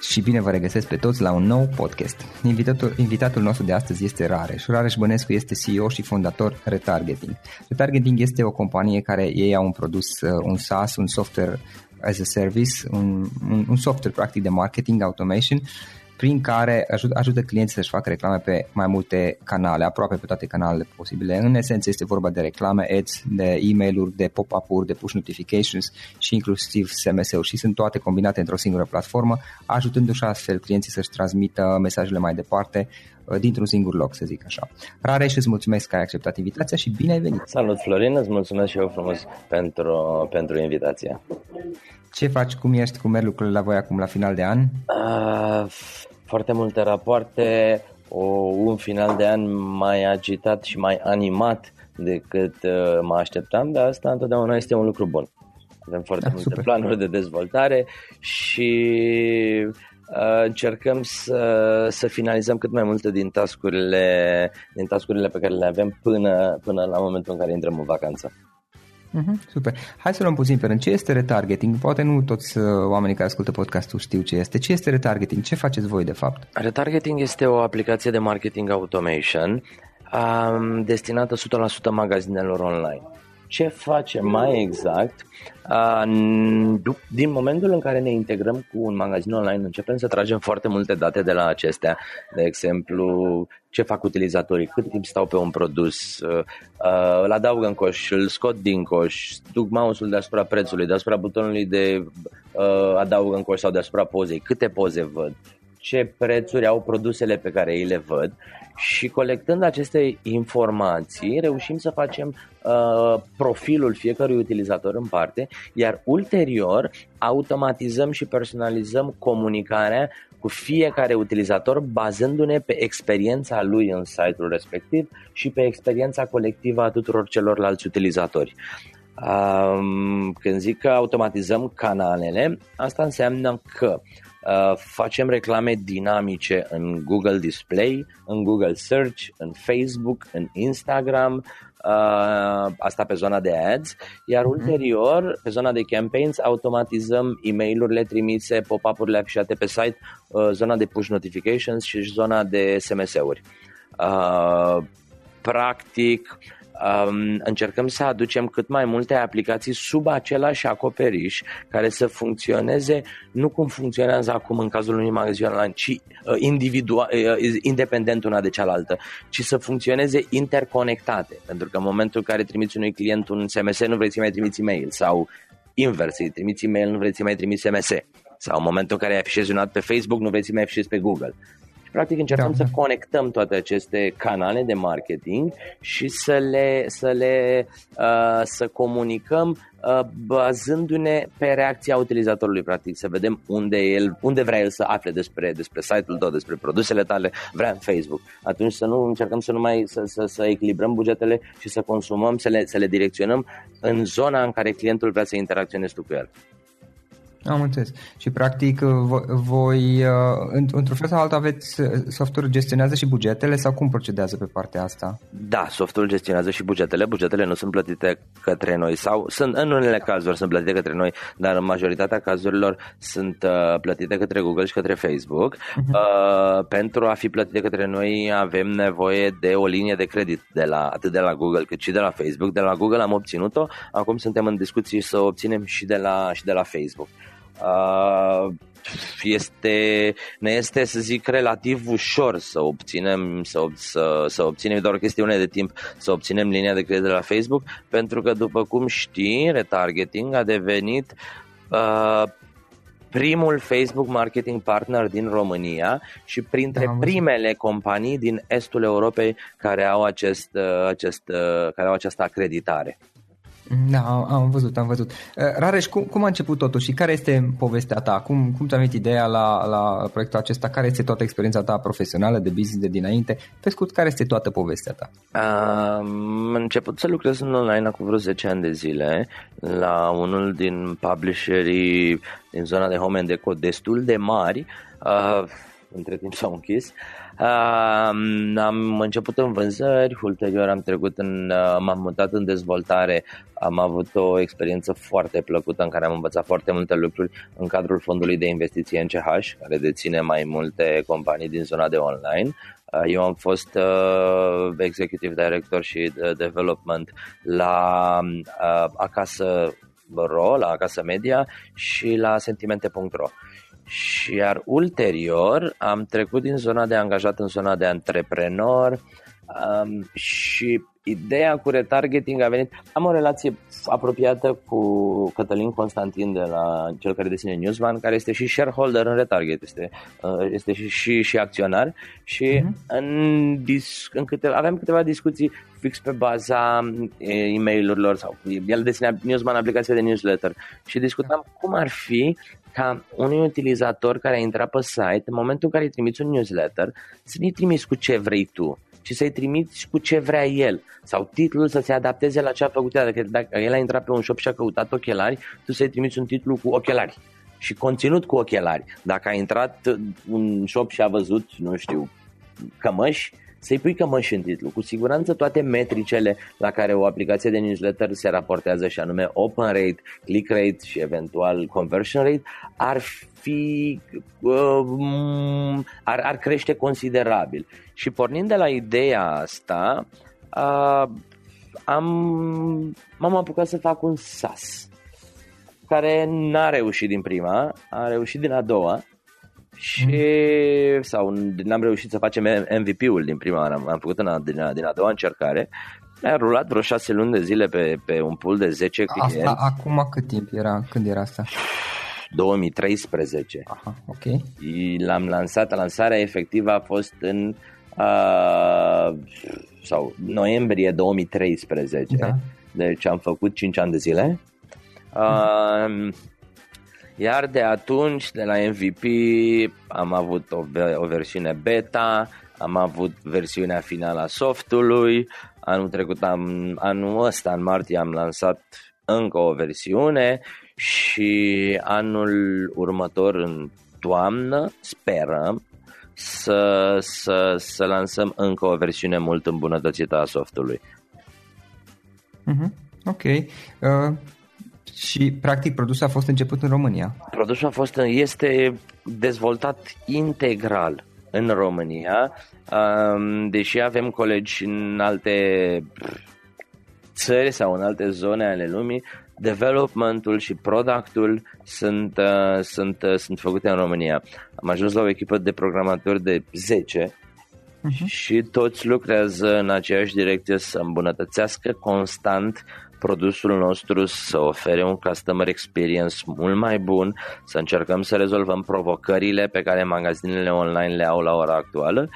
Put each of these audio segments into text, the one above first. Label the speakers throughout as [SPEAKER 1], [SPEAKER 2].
[SPEAKER 1] și bine vă regăsesc pe toți la un nou podcast. Invitatul, invitatul nostru de astăzi este Rareș. Rareș Bănescu este CEO și fondator Retargeting. Retargeting este o companie care ei au un produs, uh, un SaaS, un software as a service, un, un, un software practic de marketing automation prin care ajută, ajută clienții să-și facă reclame pe mai multe canale, aproape pe toate canalele posibile. În esență este vorba de reclame, ads, de e-mail-uri, de pop-up-uri, de push notifications și inclusiv SMS-uri și sunt toate combinate într-o singură platformă, ajutându-și astfel clienții să-și transmită mesajele mai departe uh, dintr-un singur loc, să zic așa. Rare și îți mulțumesc că ai acceptat invitația și bine ai venit!
[SPEAKER 2] Salut Florin, îți mulțumesc și eu frumos pentru, pentru invitația.
[SPEAKER 1] Ce faci, cum ești, cum merg lucrurile la voi acum la final de an? Uh,
[SPEAKER 2] foarte multe rapoarte, o, un final de an mai agitat și mai animat decât uh, mă așteptam, dar asta întotdeauna este un lucru bun. Avem foarte da, multe super. planuri de dezvoltare și uh, încercăm să, să finalizăm cât mai multe din tascurile, din tascurile pe care le avem până, până la momentul în care intrăm în vacanță.
[SPEAKER 1] Uh-huh, super. Hai să luăm puțin pe rând. Ce este retargeting? Poate nu toți uh, oamenii care ascultă podcastul știu ce este. Ce este retargeting? Ce faceți voi de fapt?
[SPEAKER 2] Retargeting este o aplicație de marketing automation um, destinată 100% magazinelor online. Ce face mai exact? Din momentul în care ne integrăm cu un magazin online, începem să tragem foarte multe date de la acestea. De exemplu, ce fac utilizatorii, cât timp stau pe un produs, îl adaugă în coș, îl scot din coș, duc mouse-ul deasupra prețului, deasupra butonului de adaugă în coș sau deasupra pozei, câte poze văd, ce prețuri au produsele pe care ei le văd și colectând aceste informații reușim să facem uh, profilul fiecărui utilizator în parte, iar ulterior automatizăm și personalizăm comunicarea cu fiecare utilizator bazându-ne pe experiența lui în site-ul respectiv și pe experiența colectivă a tuturor celorlalți utilizatori. Um, când zic că automatizăm canalele, asta înseamnă că Uh, facem reclame dinamice în Google Display, în Google Search, în Facebook, în Instagram, uh, asta pe zona de ads, iar mhm. ulterior, pe zona de campaigns, automatizăm e mail trimise, pop-up-urile afișate pe site, uh, zona de push notifications și zona de SMS-uri. Uh, practic, um, încercăm să aducem cât mai multe aplicații sub același acoperiș care să funcționeze nu cum funcționează acum în cazul unui magazin online, ci uh, individual, uh, independent una de cealaltă, ci să funcționeze interconectate. Pentru că în momentul în care trimiți unui client un SMS, nu vrei să mai trimiți e-mail sau invers, îi trimiți e-mail, nu vrei să mai trimiți SMS. Sau în momentul în care afișezi un ad pe Facebook, nu vrei să mai afișezi pe Google. Practic încercăm da. să conectăm toate aceste canale de marketing și să le, să le uh, să comunicăm uh, bazându-ne pe reacția utilizatorului, practic, să vedem unde el, unde vrea el să afle despre, despre site-ul tău, despre produsele tale, vrea în Facebook. Atunci să nu încercăm să nu mai să, să, să echilibrăm bugetele și să consumăm, să le, să le direcționăm în zona în care clientul vrea să interacționeze cu el.
[SPEAKER 1] Am înțeles. Și practic voi, uh, într-un fel sau altul aveți, uh, softul gestionează și bugetele sau cum procedează pe partea asta?
[SPEAKER 2] Da, softul gestionează și bugetele. Bugetele nu sunt plătite către noi sau sunt în unele cazuri sunt plătite către noi, dar în majoritatea cazurilor sunt uh, plătite către Google și către Facebook. Uh-huh. Uh, pentru a fi plătite către noi avem nevoie de o linie de credit de la, atât de la Google cât și de la Facebook. De la Google am obținut-o, acum suntem în discuții să o obținem și de la, și de la Facebook. Uh, este, ne este, să zic, relativ ușor să obținem, să, să, să obținem, doar o chestiune de timp, să obținem linia de credit de la Facebook, pentru că, după cum știi, retargeting a devenit uh, primul Facebook marketing partner din România și printre da, primele companii din estul Europei care au, acest, uh, acest, uh, care au această acreditare.
[SPEAKER 1] Da, am văzut, am văzut. Uh, Rareș, cum, cum a început totul și care este povestea ta? Cum, cum ți-a venit ideea la, la proiectul acesta? Care este toată experiența ta profesională de business de dinainte? Pe scurt, care este toată povestea ta?
[SPEAKER 2] Am început să lucrez în online acum vreo 10 ani de zile la unul din publisherii din zona de home and deco destul de mari. Uh, între timp s-au închis. Uh, am început în vânzări, ulterior am trecut în, uh, m-am mutat în dezvoltare, am avut o experiență foarte plăcută în care am învățat foarte multe lucruri în cadrul fondului de investiție NCH, care deține mai multe companii din zona de online. Uh, eu am fost uh, executive director și uh, development la uh, Acasă Ro, la Acasă Media și la Sentimente.ro și iar ulterior am trecut din zona de angajat în zona de antreprenor um, și ideea cu retargeting a venit. Am o relație apropiată cu Cătălin Constantin de la cel care deține Newsman, care este și shareholder în retarget, este, uh, este și, și, și acționar și uh-huh. în, dis, în câte, aveam câteva discuții fix pe baza e mail sau el deținea Newsman aplicația de newsletter și discutam cum ar fi ca unui utilizator care a intrat pe site, în momentul în care îi trimiți un newsletter, să nu-i trimiți cu ce vrei tu, ci să-i trimiți cu ce vrea el sau titlul să se adapteze la ce a făcut el. Dacă, dacă el a intrat pe un shop și a căutat ochelari, tu să-i trimiți un titlu cu ochelari și conținut cu ochelari. Dacă a intrat un shop și a văzut, nu știu, cămăși, să-i pui cămăși în titlu. Cu siguranță toate metricele la care o aplicație de newsletter se raportează și anume open rate, click rate și eventual conversion rate ar fi uh, ar, ar crește considerabil. Și pornind de la ideea asta, uh, am, m-am apucat să fac un SAS care n-a reușit din prima, a reușit din a doua și mm. sau n-am reușit să facem MVP-ul din prima oară, am, am făcut în a, din, a, din a doua încercare. A rulat vreo șase luni de zile pe, pe un pool de 10 clienți.
[SPEAKER 1] Asta acum cât timp era? Când era asta?
[SPEAKER 2] 2013.
[SPEAKER 1] Aha, ok.
[SPEAKER 2] L-am lansat, lansarea efectivă a fost în uh, sau noiembrie 2013. Da. Deci am făcut 5 ani de zile. Uh, iar de atunci, de la MVP, am avut o, o versiune beta, am avut versiunea finală a softului, anul trecut, am, anul ăsta, în martie, am lansat încă o versiune și anul următor, în toamnă, sperăm să, să, să lansăm încă o versiune mult îmbunătățită a softului.
[SPEAKER 1] Mm-hmm. Ok. Uh, și, practic, produsul a fost început în România.
[SPEAKER 2] Produsul a fost, este dezvoltat integral în România, um, deși avem colegi în alte țări sau în alte zone ale lumii, developmentul și productul sunt, uh, sunt, uh, sunt făcute în România. Am ajuns la o echipă de programatori de 10 uh-huh. și toți lucrează în aceeași direcție să îmbunătățească constant produsul nostru să ofere un customer experience mult mai bun, să încercăm să rezolvăm provocările pe care magazinele online le au la ora actuală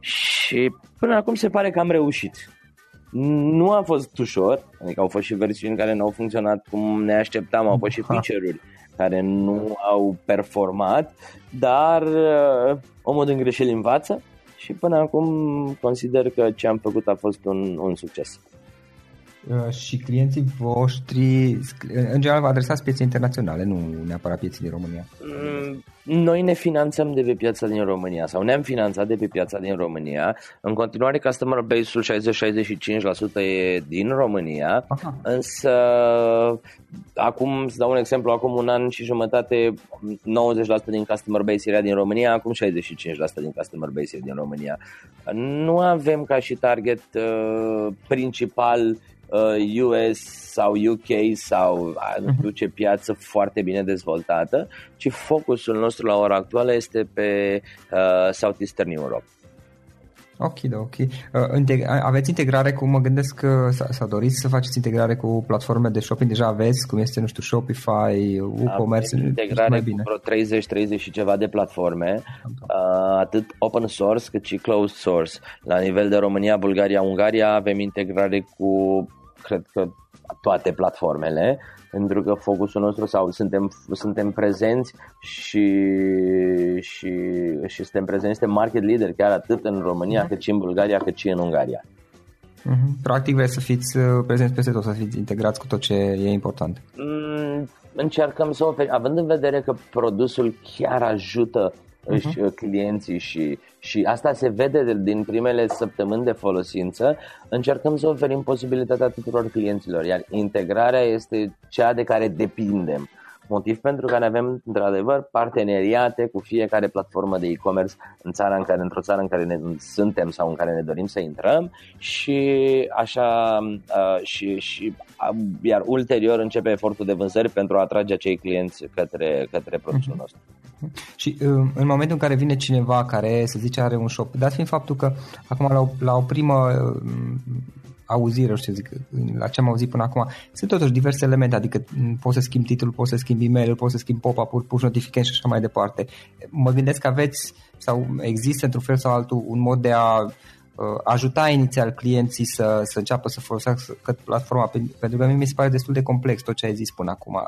[SPEAKER 2] și până acum se pare că am reușit. Nu a fost ușor, adică au fost și versiuni care nu au funcționat cum ne așteptam, au fost și feature-uri care nu au performat, dar uh, omul din greșeli învață și până acum consider că ce am făcut a fost un, un succes.
[SPEAKER 1] Uh, și clienții voștri, în general, vă adresați piețe internaționale, nu neapărat piețe din România?
[SPEAKER 2] Mm, noi ne finanțăm de pe piața din România sau ne-am finanțat de pe piața din România. În continuare, customer base-ul 60-65% e din România, Aha. însă acum, să dau un exemplu, acum un an și jumătate 90% din customer base era din România, acum 65% din customer base e din România. Nu avem ca și target uh, principal US uh, sau UK sau nu știu ce piață foarte bine dezvoltată, ci focusul nostru la ora actuală este pe uh, Southeastern Europe.
[SPEAKER 1] Ok, da, ok. Uh, aveți integrare cu, mă gândesc că s-a dorit să faceți integrare cu platforme de shopping, deja aveți, cum este, nu știu, Shopify, WooCommerce,
[SPEAKER 2] integrare mai bine. cu vreo 30-30 și ceva de platforme, uh, atât open source cât și closed source. La nivel de România, Bulgaria, Ungaria avem integrare cu, cred că, toate platformele pentru că focusul nostru sau suntem, suntem prezenți și, și, și suntem prezenți, suntem market leader chiar atât în România uh-huh. cât și în Bulgaria cât și în Ungaria.
[SPEAKER 1] Uh-huh. Practic vreți să fiți uh, prezenți peste tot, să fiți integrați cu tot ce e important.
[SPEAKER 2] Mm, încercăm să oferim, având în vedere că produsul chiar ajută uh-huh. clienții și, și asta se vede din primele săptămâni de folosință, încercăm să oferim posibilitatea tuturor clienților, iar integrarea este cea de care depindem. Motiv pentru care avem, într-adevăr, parteneriate cu fiecare platformă de e-commerce în țara în care, într-o țară în care ne suntem sau în care ne dorim să intrăm și așa uh, și, și uh, iar ulterior începe efortul de vânzări pentru a atrage acei clienți către, către produsul mhm. nostru.
[SPEAKER 1] Și uh, în momentul în care vine cineva care, să zice, are un shop, dat fiind faptul că acum la o, la o primă uh, auzire, știu zic, la ce am auzit până acum, sunt totuși diverse elemente, adică mm, poți să schimbi titlul, poți să schimbi e-mail poți să schimbi pop-up-uri, push notification și așa mai departe. Mă gândesc că aveți sau există într-un fel sau altul un mod de a Uh, ajuta inițial clienții să, să înceapă să folosească platforma, pentru că mie mi se pare destul de complex tot ce ai zis până acum.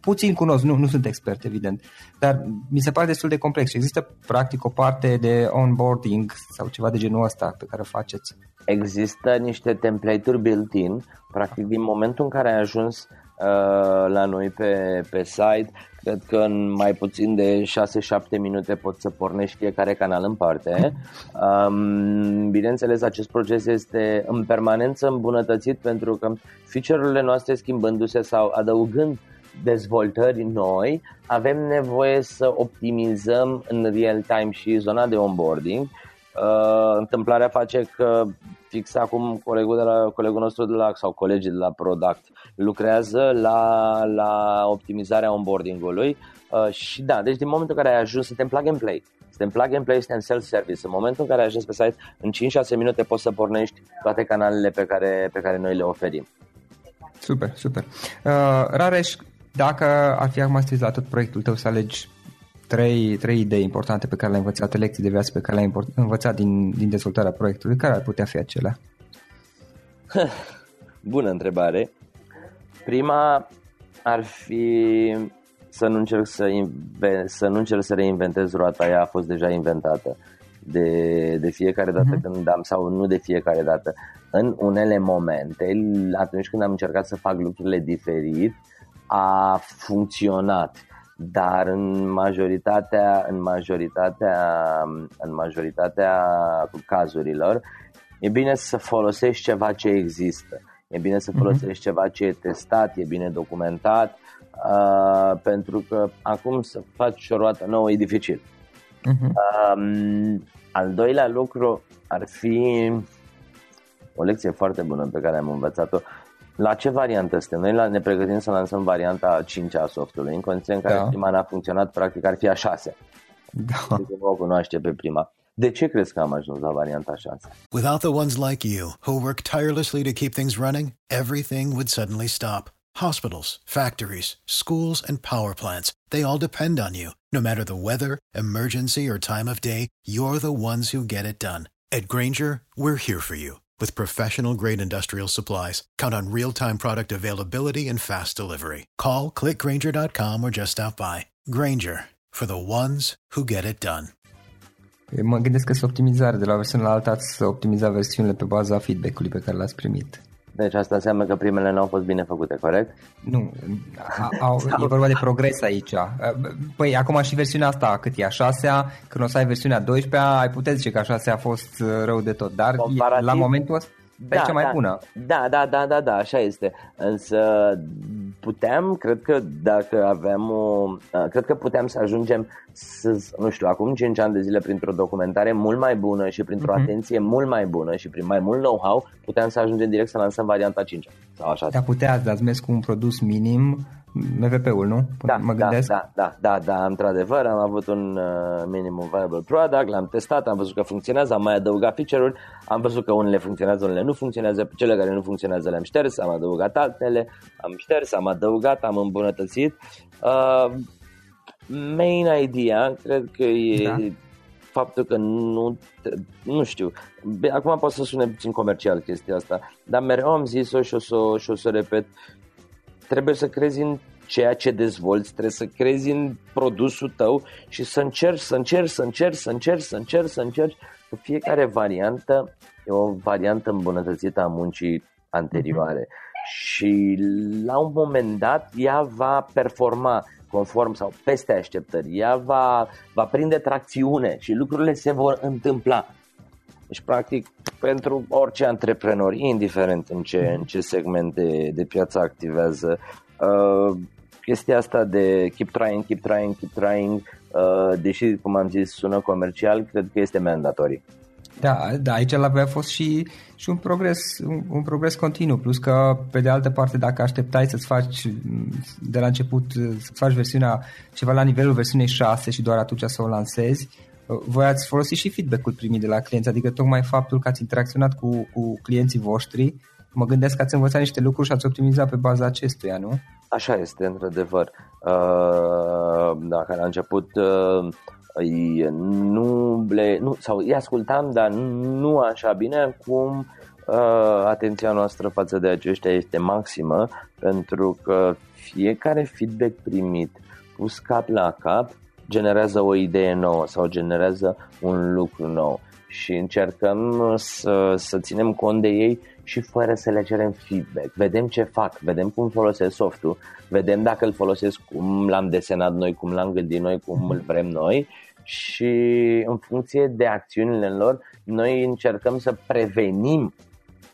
[SPEAKER 1] Puțin cunosc, nu, nu sunt expert, evident, dar mi se pare destul de complex există practic o parte de onboarding sau ceva de genul ăsta pe care o faceți.
[SPEAKER 2] Există niște template-uri built-in, practic din momentul în care ai ajuns uh, la noi pe, pe site, Cred că în mai puțin de 6-7 minute poți să pornești fiecare canal în parte. Um, bineînțeles, acest proces este în permanență îmbunătățit pentru că feature-urile noastre schimbându-se sau adăugând dezvoltări noi, avem nevoie să optimizăm în real time și zona de onboarding. Uh, întâmplarea face că fix acum colegul, de la, colegul nostru de la, sau colegii de la Product lucrează la, la optimizarea onboarding-ului uh, și da, deci din momentul în care ai ajuns, suntem plug and play. Suntem plug and play, suntem self-service. În momentul în care ai ajuns pe site, în 5-6 minute poți să pornești toate canalele pe care, pe care noi le oferim.
[SPEAKER 1] Super, super. Uh, Rareș, dacă ar fi acum la tot proiectul tău să alegi trei, trei idei importante pe care le-ai învățat, lecții de viață pe care le-ai învățat din, din dezvoltarea proiectului, care ar putea fi acelea?
[SPEAKER 2] Bună întrebare. Prima ar fi să nu încerc să, inve- să, nu încerc să reinventez roata, ea a fost deja inventată de, de fiecare dată uh-huh. când am, sau nu de fiecare dată, în unele momente, atunci când am încercat să fac lucrurile diferit, a funcționat dar în majoritatea, în majoritatea, în majoritatea cazurilor e bine să folosești ceva ce există. E bine să mhm. folosești uh-huh. ceva ce e testat, e bine documentat, uh, pentru că acum să faci o roată nouă e dificil. Uh-huh. Uh, al doilea lucru ar fi o lecție foarte bună pe care am învățat-o. La ce variantă suntem? Noi la, ne pregătim să lansăm varianta 5 a softului, în condiții în care da. prima n-a funcționat, practic ar fi a 6. Da. Deci o cunoaște pe prima. De ce crezi că am ajuns la varianta 6?
[SPEAKER 3] Without the ones like you, who work tirelessly to keep things running, everything would suddenly stop. Hospitals, factories, schools, and power plants, they all depend on you. No matter the weather, emergency, or time of day, you're the ones who get it done. At Granger, we're here for you with professional grade industrial supplies, count on real time product availability and fast delivery. Call clickgranger.com or just stop by. Granger for the ones who get it done.
[SPEAKER 1] Mă gândesc că sunt optimizare de la versiune la alta, ați optimizat versiunile pe baza feedback-ului pe care l-ați primit.
[SPEAKER 2] Deci asta înseamnă că primele nu au fost bine făcute, corect?
[SPEAKER 1] Nu, au, e vorba de progres aici. Păi acum și versiunea asta, cât e a șasea, când o să ai versiunea 12 ai putea zice că a șasea a fost uh, rău de tot, dar Comparativ, la momentul ăsta pe da, cea mai
[SPEAKER 2] da,
[SPEAKER 1] bună.
[SPEAKER 2] Da, da, da, da, da, așa este. Însă puteam, cred că dacă aveam o... Cred că puteam să ajungem să, nu știu, acum 5 ani de zile printr-o documentare mult mai bună și printr-o uh-huh. atenție mult mai bună și prin mai mult know-how, puteam să ajungem direct să lansăm varianta 5 sau așa.
[SPEAKER 1] Da, puteați, dar ați mers cu un produs minim MVP-ul, nu?
[SPEAKER 2] Da, mă gândesc. Da, da, da, da, da, într-adevăr am avut un uh, minimum viable product, l-am testat, am văzut că funcționează, am mai adăugat feature-uri, am văzut că unele funcționează, unele nu funcționează, cele care nu funcționează le-am șters, am adăugat altele, am șters, am adăugat, am îmbunătățit. Uh, main idea, cred că e da. faptul că nu, nu știu, acum pot să sune puțin comercial chestia asta, dar mereu am zis-o și o să, și o să repet, trebuie să crezi în ceea ce dezvolți, trebuie să crezi în produsul tău și să încerci, să încerci, să încerci, să încerci, să încerci, să încerci. Cu fiecare variantă e o variantă îmbunătățită a muncii anterioare. Uh-huh. Și la un moment dat ea va performa conform sau peste așteptări, ea va, va prinde tracțiune și lucrurile se vor întâmpla. Deci, practic, pentru orice antreprenor, indiferent în ce, în ce segment de, de piață activează, uh, chestia asta de keep trying, keep trying, keep trying, uh, deși, cum am zis, sună comercial, cred că este mandatory.
[SPEAKER 1] Da, da, aici la a fost și, și un progres, un, un progres continuu, plus că, pe de altă parte, dacă așteptai să-ți faci de la început, să-ți faci versiunea ceva la nivelul versiunii 6 și doar atunci să o lansezi, voi ați folosit și feedback-ul primit de la clienți, adică tocmai faptul că ați interacționat cu, cu clienții voștri, mă gândesc că ați învățat niște lucruri și ați optimizat pe baza acestuia, nu?
[SPEAKER 2] Așa este, într-adevăr. Uh, dacă la început uh, nu le, nu, sau îi ascultam, dar nu așa bine, acum uh, atenția noastră față de aceștia este maximă, pentru că fiecare feedback primit pus cap la cap generează o idee nouă sau generează un lucru nou și încercăm să, să ținem cont de ei și fără să le cerem feedback. Vedem ce fac, vedem cum folosesc softul, vedem dacă îl folosesc cum l-am desenat noi, cum l-am gândit noi, cum îl vrem noi și în funcție de acțiunile lor, noi încercăm să prevenim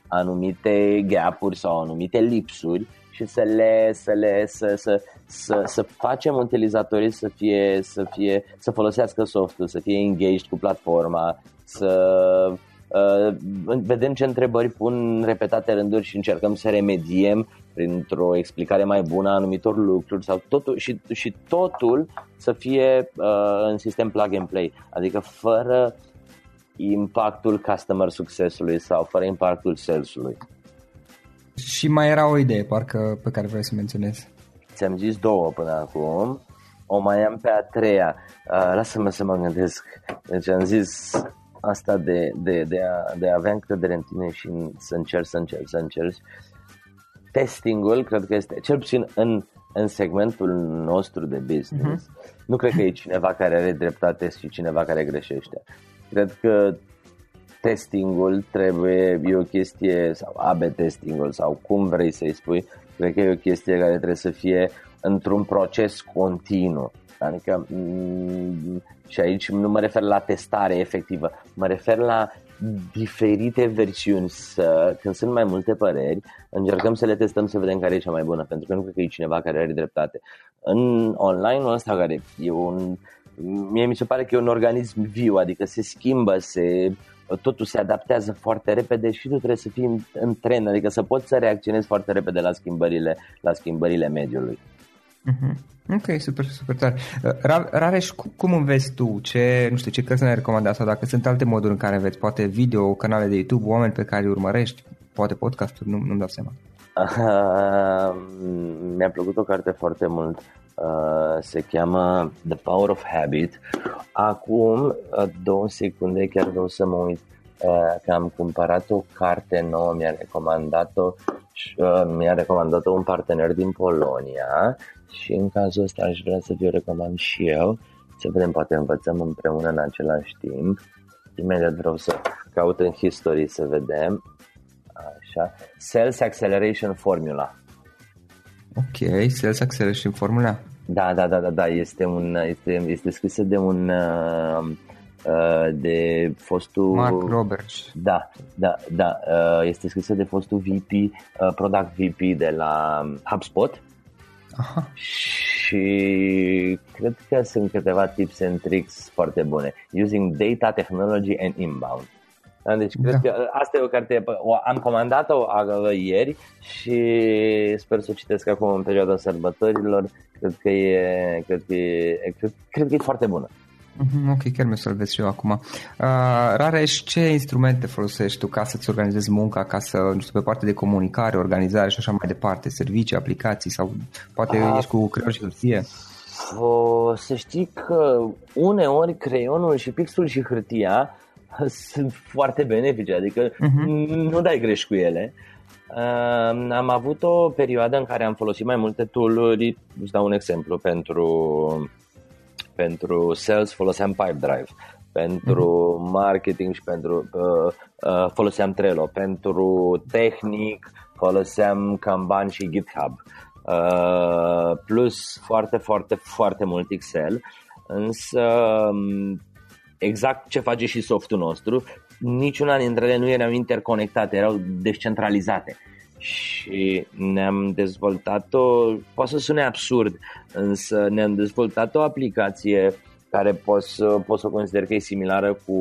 [SPEAKER 2] anumite gap-uri sau anumite lipsuri și să le să le să, să, să, să facem utilizatorii să fie să fie să folosească softul, să fie engaged cu platforma, să uh, vedem ce întrebări pun repetate rânduri și încercăm să remediem printr-o explicare mai bună a anumitor lucruri sau totul, și, și totul să fie uh, în sistem plug and play, adică fără impactul customer succesului sau fără impactul salesului.
[SPEAKER 1] Și mai era o idee, parcă, pe care vrei să menționezi.
[SPEAKER 2] Ți-am zis două până acum, o mai am pe a treia. Uh, lasă-mă să mă gândesc. Deci am zis asta de, de, de, a, de a avea încredere în tine și să încerci, să încerci, să încerci. Testingul, cred că este, cel puțin în, în segmentul nostru de business, uh-huh. nu cred că e cineva care are dreptate și cineva care greșește. Cred că testingul trebuie, e o chestie, sau AB testingul, sau cum vrei să-i spui, cred că e o chestie care trebuie să fie într-un proces continuu. Adică, mm, și aici nu mă refer la testare efectivă, mă refer la diferite versiuni, să, când sunt mai multe păreri, încercăm să le testăm să vedem care e cea mai bună, pentru că nu cred că e cineva care are dreptate. În online-ul ăsta, care e un, mie mi se pare că e un organism viu, adică se schimbă, se, totul se adaptează foarte repede și tu trebuie să fii în, în tren, adică să poți să reacționezi foarte repede la schimbările, la schimbările mediului.
[SPEAKER 1] Uh-huh. Ok, super, super tare. Uh, Rareș, cum înveți tu? Ce, nu știu, ce cărți ne recomanda sau dacă sunt alte moduri în care înveți? Poate video, canale de YouTube, oameni pe care îi urmărești, poate podcasturi, nu, nu-mi dau seama.
[SPEAKER 2] Uh, mi-a plăcut o carte foarte mult. Uh, se cheamă The Power of Habit. Acum, uh, două secunde, chiar vreau să mă uit uh, că am cumpărat o carte nouă, mi-a recomandat-o uh, mi-a recomandat-o un partener din Polonia și în cazul ăsta aș vrea să vi-o recomand și eu, să vedem, poate învățăm împreună în același timp. Imediat vreau să caut în history să vedem. Așa. Sales Acceleration Formula.
[SPEAKER 1] Ok, Sales Acceleration Formula.
[SPEAKER 2] Da, da, da, da, da. Este, un, este, este scrisă de un uh, uh, de fostul
[SPEAKER 1] Mark Roberts.
[SPEAKER 2] Da, da, da. Uh, este scrisă de fostul VP, uh, Product VP de la HubSpot Aha. Și cred că sunt câteva tips and tricks foarte bune. Using data, technology and inbound. Da, deci cred da. că asta e o carte, o, am comandat-o ieri și sper să o citesc acum în perioada sărbătorilor. Cred că e, cred că e, cred, cred că e foarte bună.
[SPEAKER 1] Mhm, ok, chiar mi-o să-l vezi și eu acum. Uh, Rareș, ce instrumente folosești tu ca să-ți organizezi munca, ca să, nu știu, pe partea de comunicare, organizare și așa mai departe, servicii, aplicații sau poate uh, ești cu creion și hârtie?
[SPEAKER 2] O, să știi că uneori creionul și pixul și hârtia sunt foarte benefice, adică uh-huh. nu dai greș cu ele. Uh, am avut o perioadă în care am folosit mai multe tool-uri, îți dau un exemplu pentru pentru sales foloseam Pipedrive, pentru mm-hmm. marketing și pentru uh, uh, foloseam Trello, pentru tehnic foloseam Kanban și GitHub. Uh, plus foarte, foarte, foarte mult Excel, însă um, exact ce face și softul nostru, niciuna dintre ele nu erau interconectate, erau descentralizate. Și ne-am dezvoltat o, poate să sune absurd, însă ne-am dezvoltat o aplicație care poți să, poți să consider că e similară cu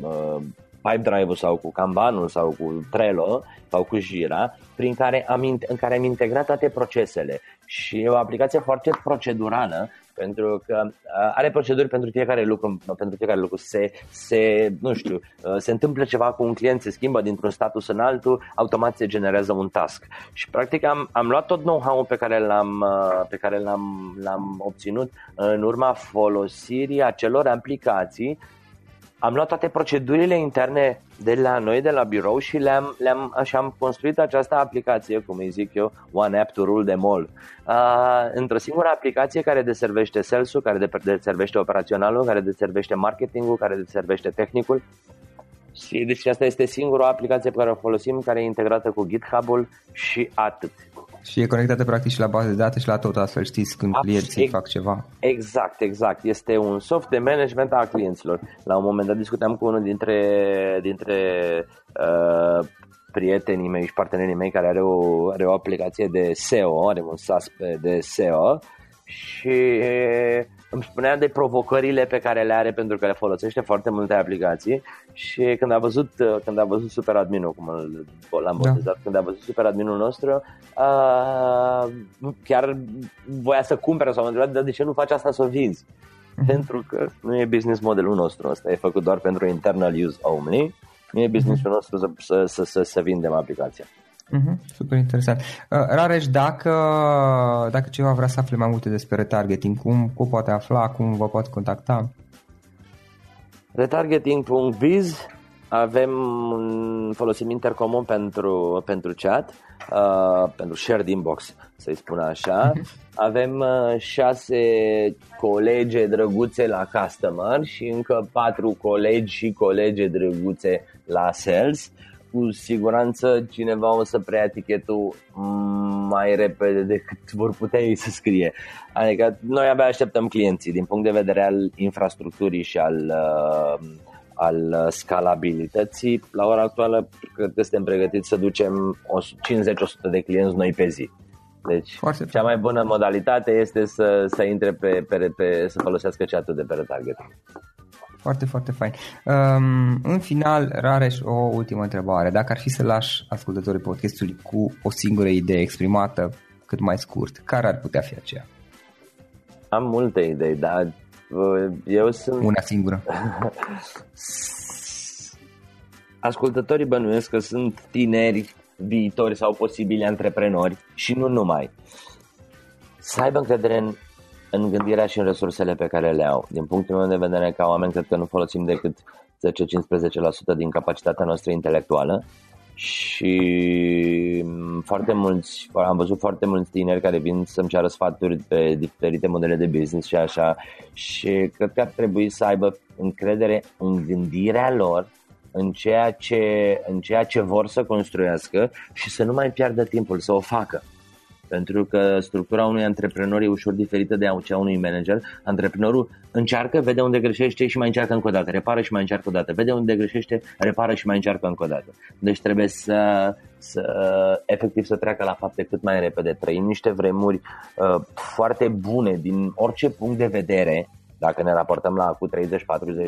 [SPEAKER 2] uh, Pipedrive-ul sau cu Kanban-ul sau cu Trello sau cu Jira, prin care am, în care am integrat toate procesele. Și e o aplicație foarte procedurală pentru că uh, are proceduri pentru fiecare lucru, pentru fiecare lucru. Se, se, nu știu, uh, se întâmplă ceva cu un client, se schimbă dintr-un status în altul, automat se generează un task. Și practic am, am luat tot know-how-ul pe care l-am, uh, pe care l-am, l-am obținut în urma folosirii acelor aplicații am luat toate procedurile interne de la noi, de la birou și le-am, le-am, așa am construit această aplicație, cum îi zic eu, One App to Rule Them All, uh, într-o singură aplicație care deservește sales-ul, care deservește operaționalul, care deservește marketingul, care deservește tehnicul. Și deci asta este singura aplicație pe care o folosim, care e integrată cu GitHub-ul și atât.
[SPEAKER 1] Și e conectată practic și la bază de date și la tot, astfel știți când clienții fac ceva.
[SPEAKER 2] Exact, exact. Este un soft de management a clienților. La un moment dat discutam cu unul dintre, dintre uh, prietenii mei și partenerii mei care are o, are o aplicație de SEO, are un SaaS de SEO și îmi spunea de provocările pe care le are pentru că le folosește foarte multe aplicații și când a văzut, când a văzut super adminul, cum l-am botezat, da. când a văzut super adminul nostru, uh, chiar voia să cumpere sau m-a întrebat de ce nu faci asta să o vinzi. Uh-huh. Pentru că nu e business modelul nostru, asta e făcut doar pentru internal use only, nu e businessul nostru să, să, să, să, să vindem aplicația.
[SPEAKER 1] Uh-huh, super interesant. Uh, Rareș, dacă, dacă cineva vrea să afle mai multe despre retargeting, cum, cum poate afla, cum vă poate contacta?
[SPEAKER 2] Retargeting.biz avem, folosim intercomun pentru, pentru chat, uh, pentru shared inbox, să-i spun așa. Uh-huh. Avem uh, șase colege drăguțe la customer și încă patru colegi și colege drăguțe la sales. Uh, cu siguranță cineva o să preia etichetul mai repede decât vor putea ei să scrie. Adică noi abia așteptăm clienții din punct de vedere al infrastructurii și al, uh, al scalabilității. La ora actuală cred că suntem pregătiți să ducem 50-100 de clienți noi pe zi. Deci Foarte cea mai bună modalitate este să, să intre pe, pe, pe, să folosească chat de pe retargeting.
[SPEAKER 1] Foarte, foarte fain. Um, în final, Rareș, o ultimă întrebare. Dacă ar fi să lași ascultătorii podcastului cu o singură idee exprimată cât mai scurt, care ar putea fi aceea?
[SPEAKER 2] Am multe idei, dar uh, eu sunt...
[SPEAKER 1] Una singură.
[SPEAKER 2] Ascultătorii bănuiesc că sunt tineri, viitori sau posibili antreprenori și nu numai. Să aibă încredere în în gândirea și în resursele pe care le au. Din punctul meu de vedere, ca oameni, cred că nu folosim decât 10-15% din capacitatea noastră intelectuală și foarte mulți, am văzut foarte mulți tineri care vin să-mi ceară sfaturi pe diferite modele de business și așa și cred că ar trebui să aibă încredere în gândirea lor în ceea ce, în ceea ce vor să construiască și să nu mai piardă timpul să o facă. Pentru că structura unui antreprenor e ușor diferită de cea unui manager. Antreprenorul încearcă, vede unde greșește și mai încearcă încă o dată, repară și mai încearcă o dată, vede unde greșește, repară și mai încearcă încă o dată. Deci trebuie să, să efectiv să treacă la fapte cât mai repede. Trăim niște vremuri uh, foarte bune din orice punct de vedere dacă ne raportăm la cu 30-40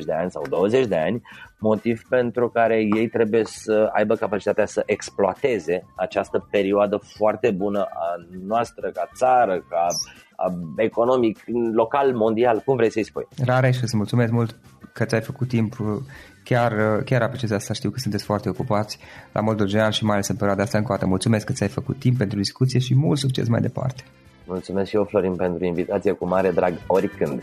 [SPEAKER 2] de ani sau 20 de ani, motiv pentru care ei trebuie să aibă capacitatea să exploateze această perioadă foarte bună a noastră ca țară, ca economic, local, mondial, cum vrei să-i spui.
[SPEAKER 1] Rare și îți mulțumesc mult că ți-ai făcut timp chiar, chiar apreciez asta, știu că sunteți foarte ocupați la modul general și mai ales în perioada asta încă o dată. Mulțumesc că ți-ai făcut timp pentru discuție și mult succes mai departe.
[SPEAKER 2] Mulțumesc și eu, Florin, pentru invitație cu mare drag oricând.